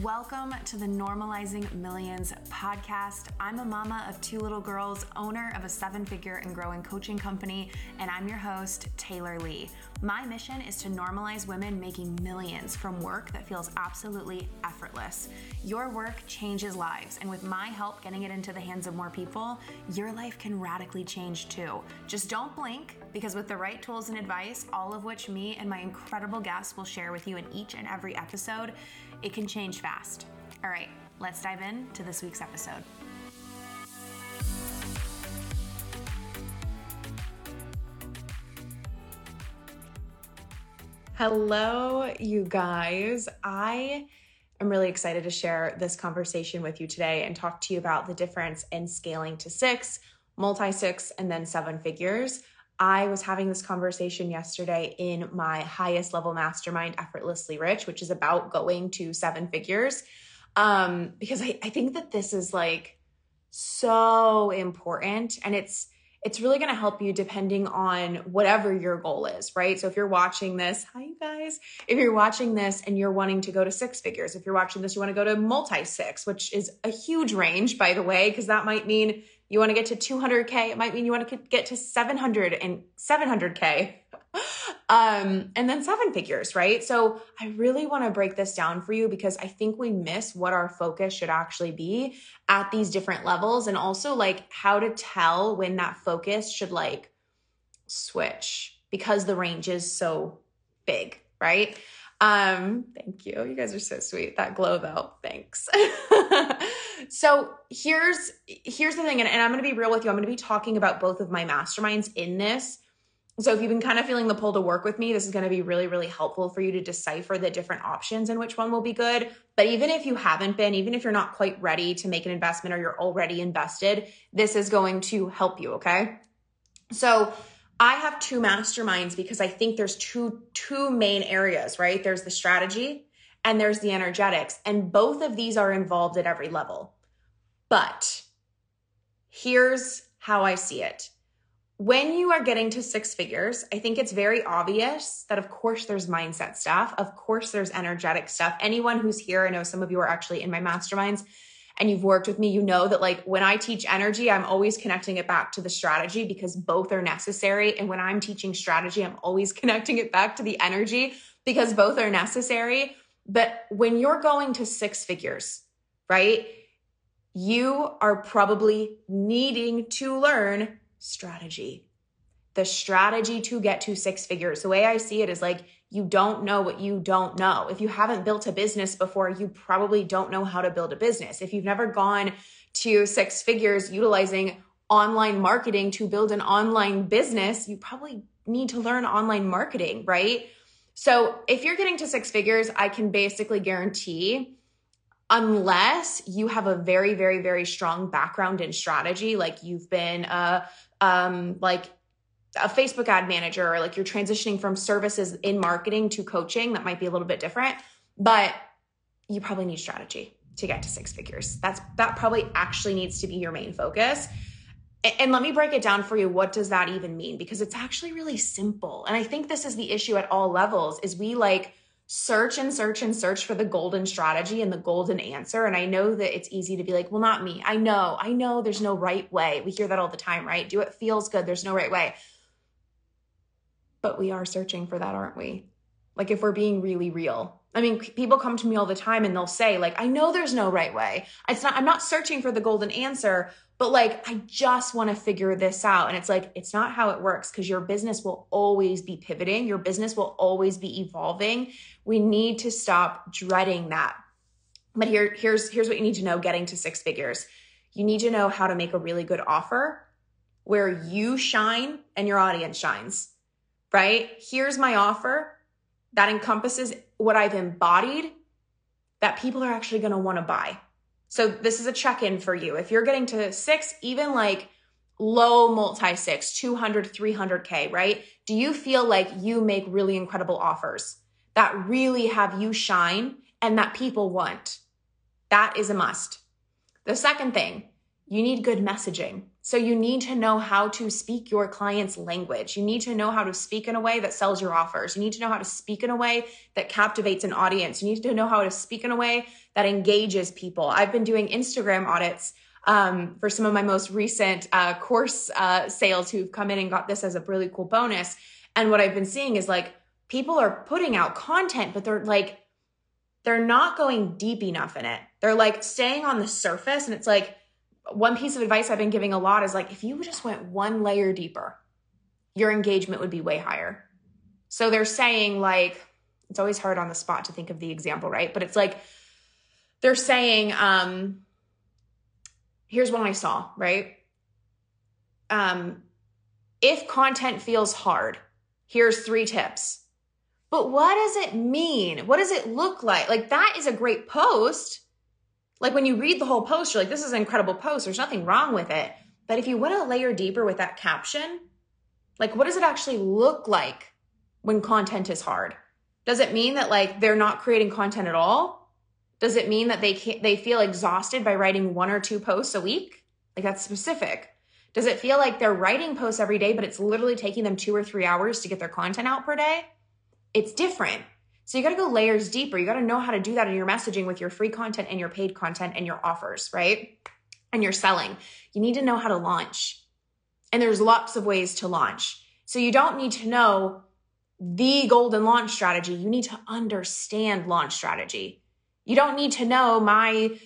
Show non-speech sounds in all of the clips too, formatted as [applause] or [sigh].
Welcome to the Normalizing Millions podcast. I'm a mama of two little girls, owner of a seven figure and growing coaching company, and I'm your host, Taylor Lee. My mission is to normalize women making millions from work that feels absolutely effortless. Your work changes lives, and with my help getting it into the hands of more people, your life can radically change too. Just don't blink, because with the right tools and advice, all of which me and my incredible guests will share with you in each and every episode, it can change fast. All right, let's dive into this week's episode. Hello, you guys. I am really excited to share this conversation with you today and talk to you about the difference in scaling to six, multi six, and then seven figures. I was having this conversation yesterday in my highest level mastermind, Effortlessly Rich, which is about going to seven figures. Um, because I, I think that this is like so important and it's it's really going to help you depending on whatever your goal is, right? So if you're watching this, hi you guys. If you're watching this and you're wanting to go to six figures, if you're watching this, you want to go to multi six, which is a huge range, by the way, because that might mean you want to get to 200K. It might mean you want to get to 700 and 700K. [laughs] Um, and then seven figures, right? So I really want to break this down for you because I think we miss what our focus should actually be at these different levels and also like how to tell when that focus should like switch because the range is so big, right? Um, thank you. You guys are so sweet. That glow though. Thanks. [laughs] so here's here's the thing, and, and I'm gonna be real with you. I'm gonna be talking about both of my masterminds in this. So if you've been kind of feeling the pull to work with me, this is to be really, really helpful for you to decipher the different options and which one will be good. But even if you haven't been, even if you're not quite ready to make an investment or you're already invested, this is going to help you. Okay. So I have two masterminds because I think there's two two main areas, right? There's the strategy and there's the energetics, and both of these are involved at every level. But here's how I see it. When you are getting to six figures, I think it's very obvious that, of course, there's mindset stuff. Of course, there's energetic stuff. Anyone who's here, I know some of you are actually in my masterminds and you've worked with me, you know that like when I teach energy, I'm always connecting it back to the strategy because both are necessary. And when I'm teaching strategy, I'm always [laughs] connecting it back to the energy because both are necessary. But when you're going to six figures, right? You are probably needing to learn strategy. The strategy to get to six figures. The way I see it is like you don't know what you don't know. If you haven't built a business before, you probably don't know how to build a business. If you've never gone to six figures utilizing online marketing to build an online business, you probably need to learn online marketing, right? So if you're getting to six figures, I can basically guarantee unless you have a very very very strong background in strategy like you've been a um like a Facebook ad manager or like you're transitioning from services in marketing to coaching, that might be a little bit different, but you probably need strategy to get to six figures. That's that probably actually needs to be your main focus. And, let me break it down for you. What does that even mean? Because it's actually really simple. And I think this is the issue at all levels is we like search and search and search for the golden strategy and the golden answer. And I know that it's easy to be like, well, not me. I know, I know there's no right way. We hear that all the time, right? Do it feels good. There's no right way but we are searching for that, aren't we? Like if we're being really real. I mean, people come to me all the time and they'll say like, I know there's no right way. It's not, I'm not searching for the golden answer, but like, I just want to figure this out. And it's like, it's not how it works because your business will always be pivoting. Your business will always be evolving. We need to stop dreading that. But here, here's, here's what you need to know getting to six figures. You need to know how to make a really good offer where you shine and your audience shines right? Here's my offer that encompasses what I've embodied that people are actually going to want to buy. So this is a check in for you. If you're getting to six, even like low multi six, 200, 300K, right? Do you feel like you make really incredible offers that really have you shine and that people want? That is a must. The second thing, you need good messaging, So you need to know how to speak your client's language. You need to know how to speak in a way that sells your offers. You need to know how to speak in a way that captivates an audience. You need to know how to speak in a way that engages people. I've been doing Instagram audits um, for some of my most recent uh, course uh, sales who've come in and got this as a really cool bonus. And what I've been seeing is like people are putting out content, but they're like, they're not going deep enough in it. They're like staying on the surface. And it's like, one piece of advice I've been giving a lot is like, if you just went one layer deeper, your engagement would be way higher. So they're saying, like, it's always hard on the spot to think of the example, right? But it's like, they're saying, um, here's one I saw, right? Um, if content feels hard, here's three tips. But what does it mean? What does it look like? Like, that is a great post. Like, when you read the whole post, you're like, this is an incredible post. There's nothing wrong with it. But if you went a layer deeper with that caption, like, what does it actually look like when content is hard? Does it mean that like they're not creating content at all? Does it mean that they can't, they feel exhausted by writing one or two posts a week? Like that's specific. Does it feel like they're writing posts every day, but it's literally taking them two or three hours to get their content out per day? It's different. So you got to go layers deeper. You got to know how to do that in your messaging with your free content and your paid content and your offers, right? And your selling. You need to know how to launch. And there's lots of ways to launch. So you don't need to know the golden launch strategy. You need to understand launch strategy. You don't need to know my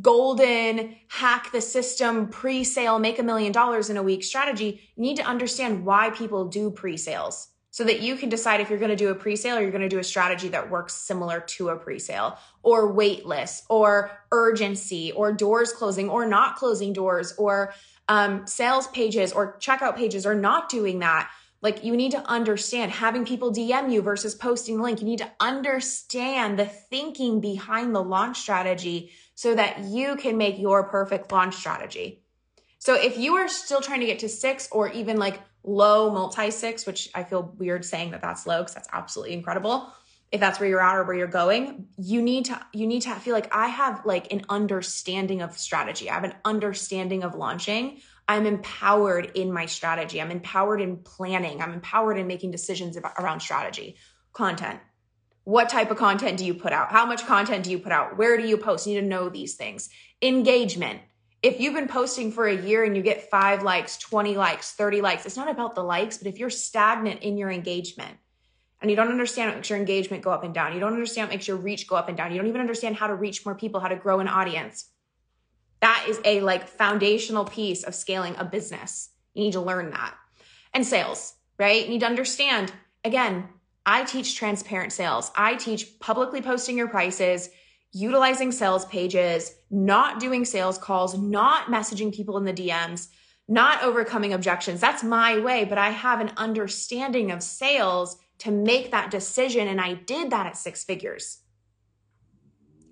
golden hack the system pre sale, make a million dollars in a week strategy. You need to understand why people do pre sales so that you can decide if you're going to do a pre sale or you're going to do a strategy that works similar to a pre sale or wait list or urgency or doors closing or not closing doors or um, sales pages or checkout pages or not doing that like you need to understand having people DM you versus posting the link. You need to understand the thinking behind the launch strategy so that you can make your perfect launch strategy. So if you are still trying to get to six or even like low multi six, which I feel weird saying that that's low because that's absolutely incredible. If that's where you're at or where you're going, you need to you need to feel like I have like an understanding of strategy. I have an understanding of launching. I'm empowered in my strategy. I'm empowered in planning. I'm empowered in making decisions about, around strategy. Content. What type of content do you put out? How much content do you put out? Where do you post? You need to know these things. Engagement. If you've been posting for a year and you get five likes, 20 likes, 30 likes, it's not about the likes, but if you're stagnant in your engagement and you don't understand what makes your engagement go up and down, you don't understand what makes your reach go up and down, you don't even understand how to reach more people, how to grow an audience, that is a like foundational piece of scaling a business. You need to learn that. And sales, right? You need to understand again, I teach transparent sales. I teach publicly posting your prices, utilizing sales pages, not doing sales calls, not messaging people in the DMs, not overcoming objections. That's my way, but I have an understanding of sales to make that decision. And I did that at six figures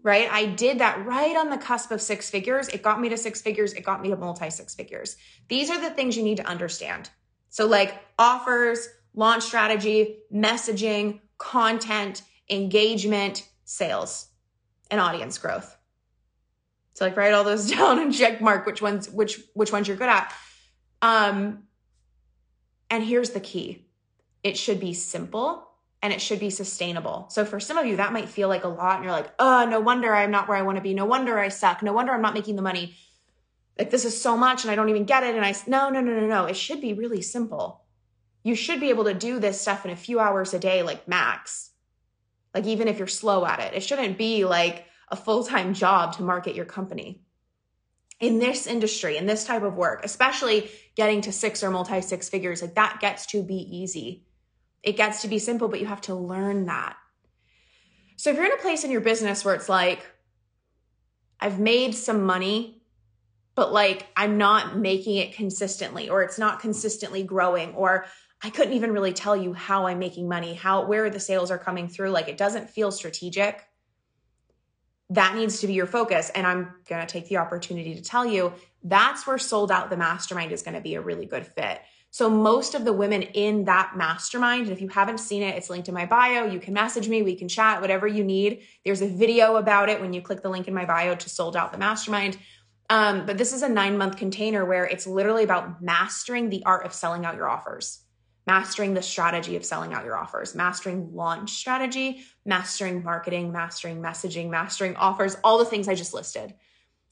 right? I did that right on the cusp of six figures. It got me to six figures. It got me to multi six figures. These are the things you need to understand. So, like offers, launch strategy, messaging, content, engagement, sales, and audience growth. So, like, write all those [laughs] down and check mark which ones which which ones you're good at. Um, and here's the key: it should be simple and it should be sustainable. So for some of you, that might feel like a lot. And you're like, oh, no wonder I'm not where I want to be. No wonder I suck. No wonder I'm not making the money. Like this is so much and I don't even get it. And I, no, no, no, no, no. It should be really simple. You should be able to do this stuff in a few hours a day, like max. Like even if you're slow at it, it shouldn't be like a full time job to market your company. In this industry, in this type of work, especially getting to six or multi six figures, like that gets to be easy it gets to be simple, but you have to learn that. So if you're in a place in your business where it's like, I've made some money, but like I'm not making it consistently, or it's not consistently growing, or I couldn't even really tell you how I'm making money, how where the sales are coming through, like it doesn't feel strategic. That needs to be your focus. And I'm going to take the opportunity to tell you that's where sold out the mastermind is going to be a really good fit so most of the women in that mastermind, and if you haven't seen it, it's linked in my bio. You can message me, we can chat, whatever you need. There's a video about it when you click the link in my bio to sold out the mastermind. Um, but this is a nine month container where it's literally about mastering the art of selling out your offers, mastering the strategy of selling out your offers, mastering launch strategy, mastering marketing, mastering messaging, mastering offers, all the things I just listed.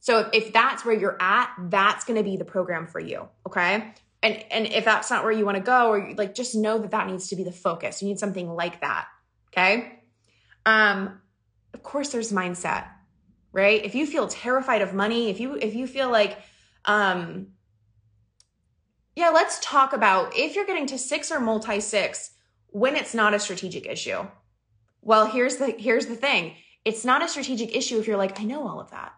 So if that's where you're at, that's going to be the program for you. Okay. And, and if that's not where you want to go, or like, just know that that needs to be the focus. You need something like that. Okay. Um, of course there's mindset, right? If you feel terrified of money, if you, if you feel like, um, yeah, let's talk about if you're getting to six or multi six when it's not a strategic issue. Well, here's the, here's the thing. It's not a strategic issue if you're like, I know all of that.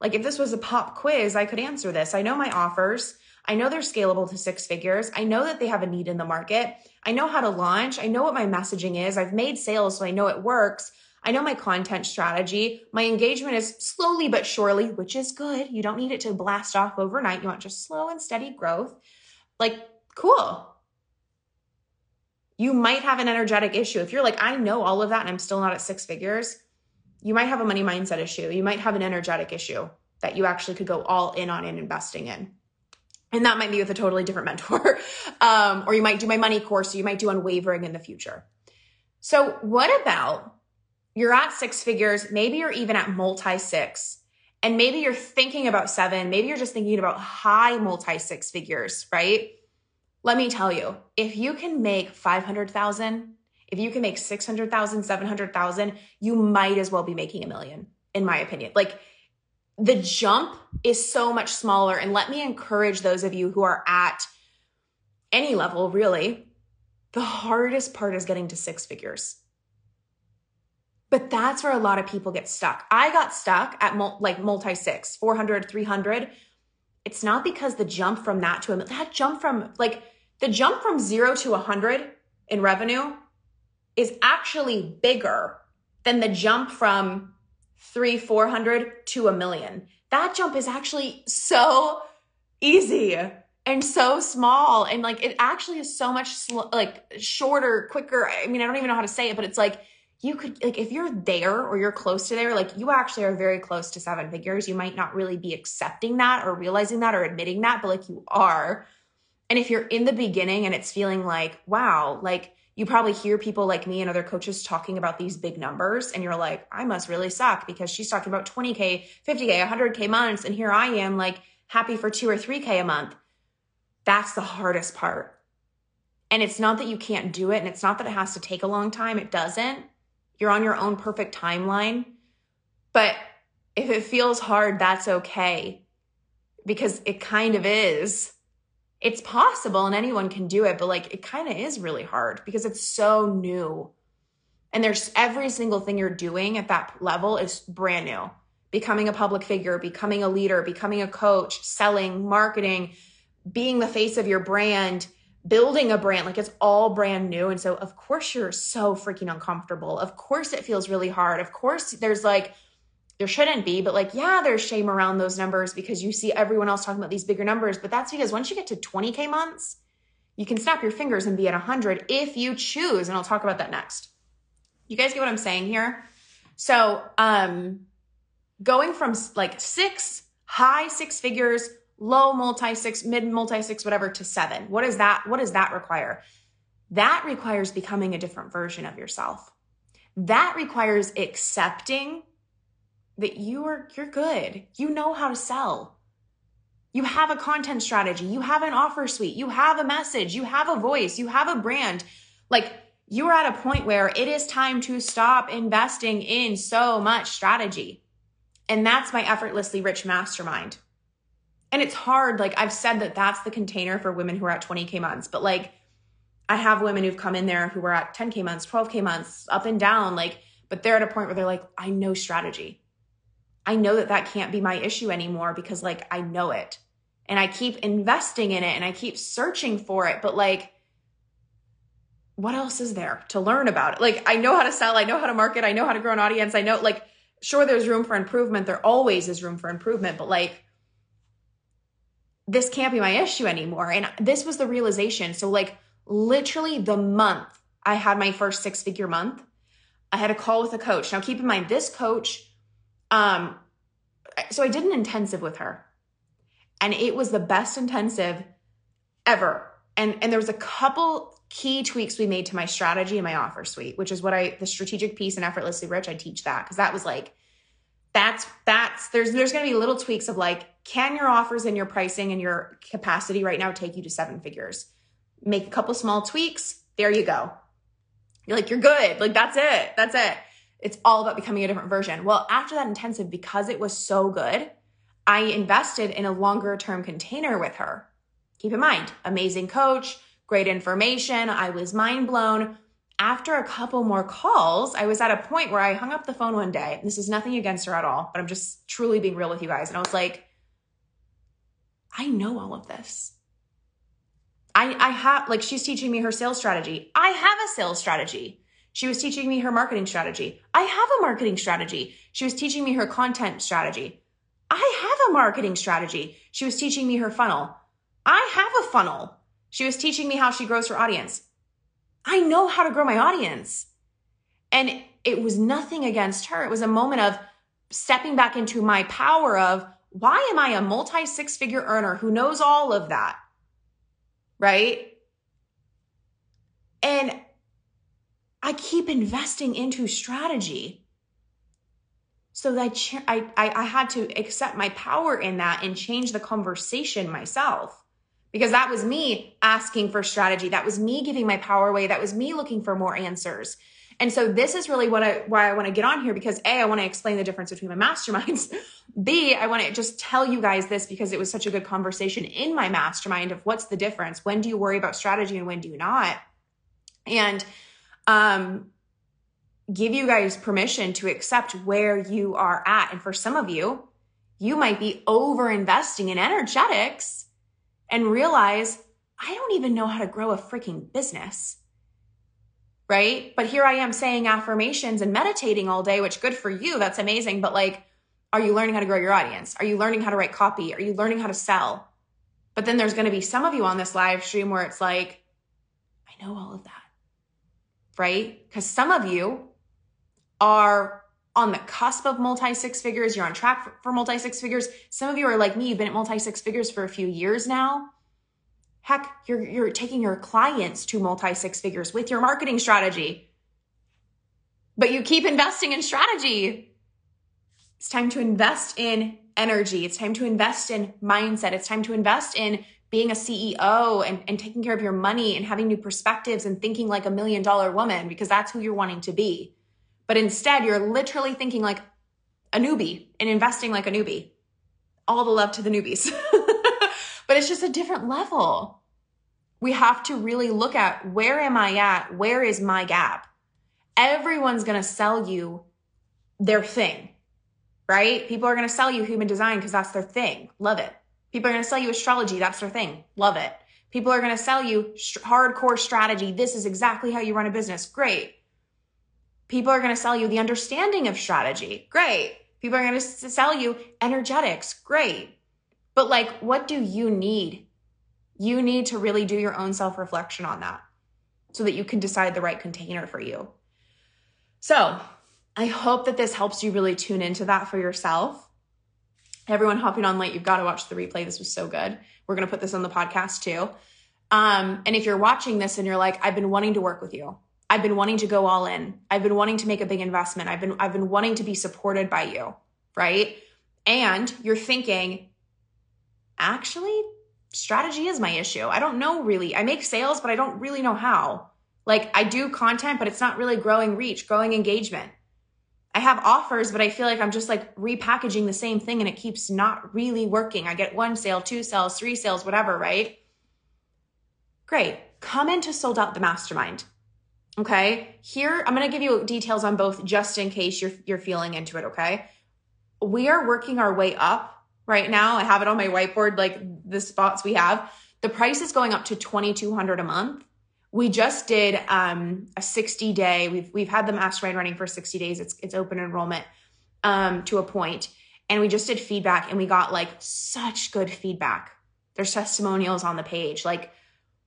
Like if this was a pop quiz, I could answer this. I know my offers. I know they're scalable to six figures. I know that they have a need in the market. I know how to launch. I know what my messaging is. I've made sales, so I know it works. I know my content strategy. My engagement is slowly but surely, which is good. You don't need it to blast off overnight. You want just slow and steady growth. Like, cool. You might have an energetic issue. If you're like, I know all of that and I'm still not at six figures, you might have a money mindset issue. You might have an energetic issue that you actually could go all in on and investing in. And that might be with a totally different mentor. [laughs] um, or you might do my money course, or you might do unwavering in the future. So, what about you're at six figures, maybe you're even at multi six, and maybe you're thinking about seven, maybe you're just thinking about high multi six figures, right? Let me tell you, if you can make 500,000 if you can make 600,000, 700,000, you might as well be making a million, in my opinion. Like the jump is so much smaller. And let me encourage those of you who are at any level, really. The hardest part is getting to six figures. But that's where a lot of people get stuck. I got stuck at mul- like multi six, 400, 300. It's not because the jump from that to a that jump from like the jump from zero to 100 in revenue is actually bigger than the jump from three, 400 to a million. That jump is actually so easy and so small. And like, it actually is so much sl- like shorter, quicker. I mean, I don't even know how to say it, but it's like, you could like if you're there or you're close to there like you actually are very close to seven figures. You might not really be accepting that or realizing that or admitting that but like you are. And if you're in the beginning and it's feeling like wow like you probably hear people like me and other coaches talking about these big numbers and you're like i must really suck because she's talking about 20k 50k 100k months and here i am like happy for 2 or 3k a month. That's the hardest part. And it's not that you can't do it and it's not that it has to take a long time. It doesn't you're on your own perfect timeline but if it feels hard that's okay because it kind of is it's possible and anyone can do it, but like it kind of is really hard because it's so new. And there's every single thing you're doing at that level is brand new. Becoming a public figure, becoming a leader, becoming a coach, selling, marketing, being the face of your brand, building a brand, like it's all brand new. And so, of course, you're so freaking uncomfortable. Of course, it feels really hard. Of course, there's like, there shouldn't be, but like, yeah, there's shame around those numbers because you see everyone else talking about these bigger numbers. But that's because once you get to 20K months, you can snap your fingers and be at 100 if you choose. And I'll talk about that next. You guys get what I'm saying here? So, um, going from like six, high six figures, low multi six, mid multi six, whatever, to seven. What is that? What does that require? That requires becoming a different version of yourself. That requires accepting that you are you're good. You know how to sell. You have a content strategy, you have an offer suite, you have a message, you have a voice, you have a brand. Like you're at a point where it is time to stop investing in so much strategy. And that's my effortlessly rich mastermind. And it's hard. Like I've said that that's the container for women who are at 20K months, but like I have women who've come in there who are at 10K months, 12K months, up and down, like, but they're at a point where they're like, I know strategy. I know that that can't be my issue anymore because like I know it and I keep investing in it and I keep searching for it. But like, what else is there to learn about it? Like, I know how to sell, I know how to market, I know how to grow an audience. I know, like, sure, there's room for improvement. There always is room for improvement, but like, this can't be my issue anymore. And this was the realization. So, like, literally the month I had my first six figure month, I had a call with a coach. Now, keep in mind, this coach um, so I did an intensive with her and it was the best intensive ever. And, and there was a couple key tweaks we made to my strategy and my offer suite, which is what I, the strategic piece and effortlessly rich, I teach that because that was like, that's, that's, there's, there's going to be little tweaks of like, can your offers and your pricing and your capacity right now take you to seven figures? Make a couple small tweaks. There you go. You're like, you're good. Like, that's it. That's it. It's all about becoming a different version. Well, after that intensive, because it was so good, I invested in a longer term container with her. Keep in mind, amazing coach, great information. I was mind blown. After a couple more calls, I was at a point where I hung up the phone one day. This is nothing against her at all, but I'm just truly being real with you guys. And I was like, I know all of this. I, I have, like, she's teaching me her sales strategy. I have a sales strategy. She was teaching me her marketing strategy. I have a marketing strategy. She was teaching me her content strategy. I have a marketing strategy. She was teaching me her funnel. I have a funnel. She was teaching me how she grows her audience. I know how to grow my audience. And it was nothing against her. It was a moment of stepping back into my power of why am I a multi six figure earner who knows all of that? Right? And I keep investing into strategy so that I, I, I had to accept my power in that and change the conversation myself because that was me asking for strategy that was me giving my power away that was me looking for more answers and so this is really what I why I want to get on here because A, I want to explain the difference between my masterminds. [laughs] B, I want to just tell you guys this because it was such a good conversation in my mastermind of what's the difference. When do you worry about strategy and when do you not? And um give you guys permission to accept where you are at. And for some of you, you might be over investing in energetics and realize, I don't even know how to grow a freaking business. Right. But here I am saying affirmations and meditating all day, which good for you. That's amazing. But like, are you learning how to grow your audience? Are you learning how to write copy? Are you learning how to sell? But then there's going to be some of you on this live stream where it's like, I know all of that. Right. Because some of you are on the cusp of multi six figures, you're on track for, for multi six figures. Some of you are like me, you've been at multi six figures for a few years now. Heck, you're, you're taking your clients to multi six figures with your marketing strategy. But you keep investing in strategy. It's time to invest in energy. It's time to invest in mindset. It's time to invest in being a CEO and, and taking care of your money and having new perspectives and thinking like a million dollar woman because that's who you're wanting to be. But instead, you're literally thinking like a newbie and investing like a newbie. All the love to the newbies. [laughs] but it's just a different level. We have to really look at where am I at? Where is my gap? Everyone's going to sell you their thing, right? People are going to sell you human design because that's their thing. Love it. People are going to sell you astrology. That's their thing. Love it. People are going to sell you st- hardcore strategy. This is exactly how you run a business. Great. People are going to sell you the understanding of strategy. Great. People are going to sell you energetics. Great. But like, what do you need? You need to really do your own self reflection on that so that you can decide the right container for you. So I hope that this helps you really tune into that for yourself. Everyone hopping on late, you've got to watch the replay. This was so good. We're going to put this on the podcast too. Um, and if you're watching this and you're like, I've been wanting to work with you, I've been wanting to go all in. I've been wanting to make a big investment. I've been I've been wanting to be supported by you, right? And you're thinking, actually, strategy is my issue. I don't know really. I make sales, but I don't really know how. Like I do content, but it's not really growing reach, growing engagement. I have offers, but I feel like I'm just like repackaging the same thing and it keeps not really working. I get one sale, two sales, three sales, whatever, right? Great. Come into Sold Out the Mastermind. Okay. Here, I'm going to give you details on both just in case you're, you're feeling into it. Okay. We are working our way up right now. I have it on my whiteboard, like the spots we have. The price is going up to 2200 a month. We just did um, a 60 day. We've we've had the mastermind running for 60 days. It's it's open enrollment um, to a point, and we just did feedback, and we got like such good feedback. There's testimonials on the page, like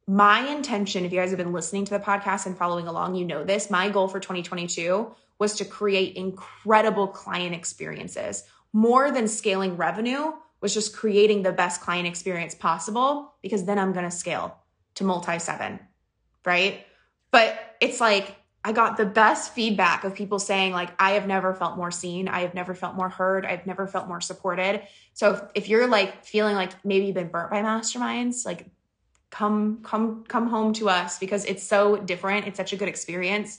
my intention, if you guys have been listening to the podcast and following along, you know this. My goal for 2022 was to create incredible client experiences. more than scaling revenue was just creating the best client experience possible because then I'm going to scale to multi seven, right? But it's like I got the best feedback of people saying like I have never felt more seen, I have never felt more heard, I've never felt more supported. So if, if you're like feeling like maybe you've been burnt by masterminds, like come come come home to us because it's so different. It's such a good experience.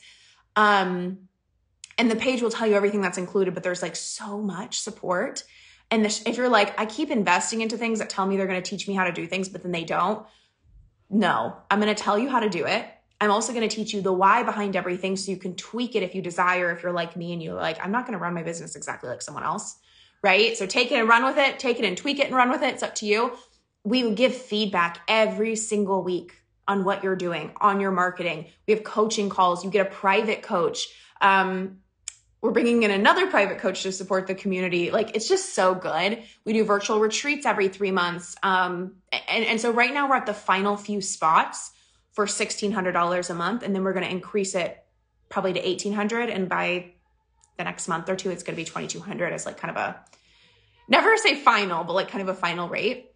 Um and the page will tell you everything that's included, but there's like so much support. And the, if you're like, I keep investing into things that tell me they're going to teach me how to do things, but then they don't. No, I'm going to tell you how to do it. I'm also going to teach you the why behind everything so you can tweak it if you desire. If you're like me and you're like, I'm not going to run my business exactly like someone else, right? So take it and run with it, take it and tweak it and run with it. It's up to you. We give feedback every single week on what you're doing, on your marketing. We have coaching calls. You get a private coach. Um, we're bringing in another private coach to support the community. Like it's just so good. We do virtual retreats every three months. Um, and, and so right now we're at the final few spots for $1,600 a month. And then we're going to increase it probably to 1800 And by the next month or two, it's going to be 2200 as like kind of a, never say final, but like kind of a final rate.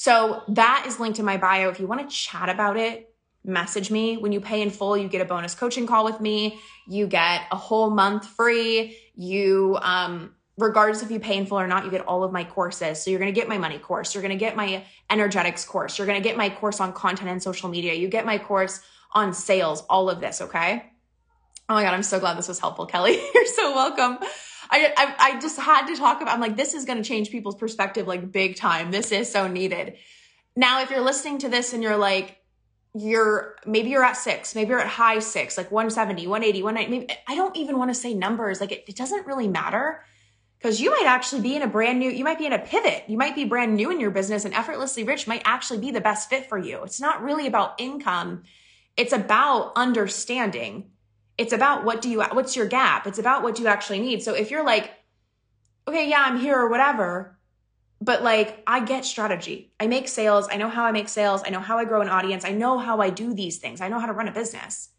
So that is linked in my bio. If you want to chat about it, message me. When you pay in full, you get a bonus coaching call with me. You get a whole month free. You, um, regardless if you pay in full or not, you get all of my courses. So you're going to get my money course. You're going to get my energetics course. You're going to get my course on content and social media. You get my course on sales, all of this. Okay. Oh my God. I'm so glad this was helpful, Kelly. [laughs] you're so welcome. I, I, I just had to talk about, I'm like, this is going to change people's perspective like big time. This is so needed. Now, if you're listening to this and you're like, you're maybe you're at six, maybe you're at high six, like 170, 180, 190. Maybe, I don't even want to say numbers. Like it, it doesn't really matter because you might actually be in a brand new, you might be in a pivot. You might be brand new in your business and effortlessly rich might actually be the best fit for you. It's not really about income. It's about understanding. It's about what do you, what's your gap? It's about what do you actually need. So if you're like, okay, yeah, I'm here or whatever, but like I get strategy. I make sales. I know how I make sales. I know how I grow an audience. I know how I do these things. I know how to run a business.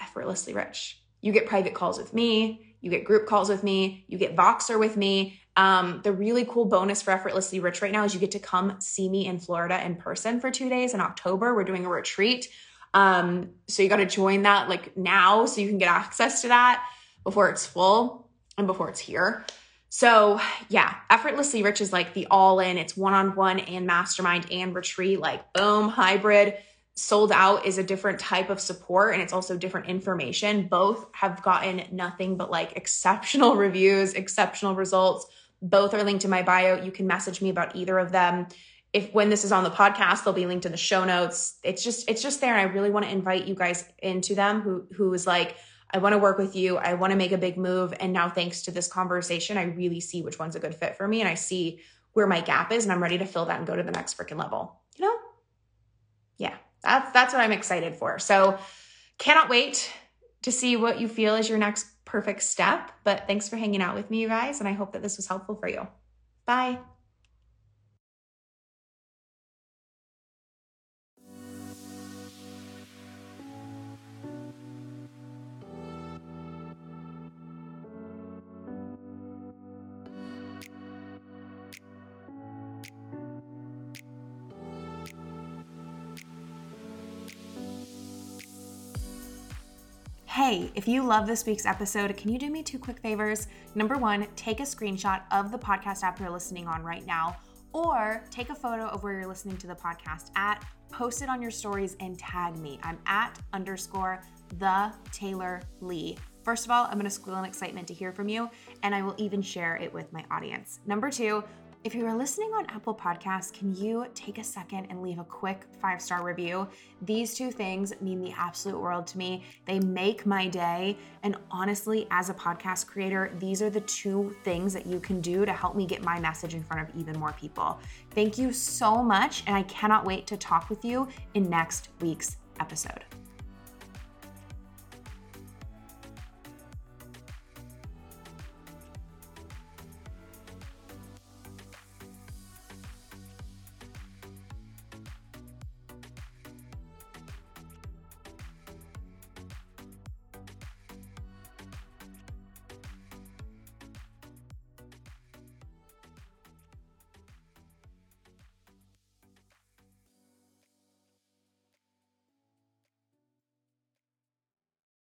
Effortlessly rich. You get private calls with me. You get group calls with me. You get Voxer with me. Um, the really cool bonus for Effortlessly Rich right now is you get to come see me in Florida in person for two days in October. We're doing a retreat. Um, so you got to join that like now so you can get access to that before it's full and before it's here. So, yeah, effortlessly rich is like the all in, it's one on one and mastermind and retreat, like boom, hybrid. Sold out is a different type of support and it's also different information. Both have gotten nothing but like exceptional [laughs] reviews, exceptional results. Both are linked in my bio. You can message me about either of them. If when this is on the podcast, they'll be linked in the show notes. It's just it's just there and I really want to invite you guys into them who who is like I want to work with you. I want to make a big move. And now, thanks to this conversation, I really see which one's a good fit for me. And I see where my gap is, and I'm ready to fill that and go to the next freaking level. You know? Yeah, that's that's what I'm excited for. So cannot wait to see what you feel is your next perfect step. But thanks for hanging out with me, you guys. And I hope that this was helpful for you. Bye. Hey, if you love this week's episode, can you do me two quick favors? Number one, take a screenshot of the podcast app you're listening on right now, or take a photo of where you're listening to the podcast at, post it on your stories, and tag me. I'm at underscore the Taylor Lee. First of all, I'm gonna squeal in excitement to hear from you, and I will even share it with my audience. Number two, if you are listening on Apple Podcasts, can you take a second and leave a quick five star review? These two things mean the absolute world to me. They make my day. And honestly, as a podcast creator, these are the two things that you can do to help me get my message in front of even more people. Thank you so much. And I cannot wait to talk with you in next week's episode.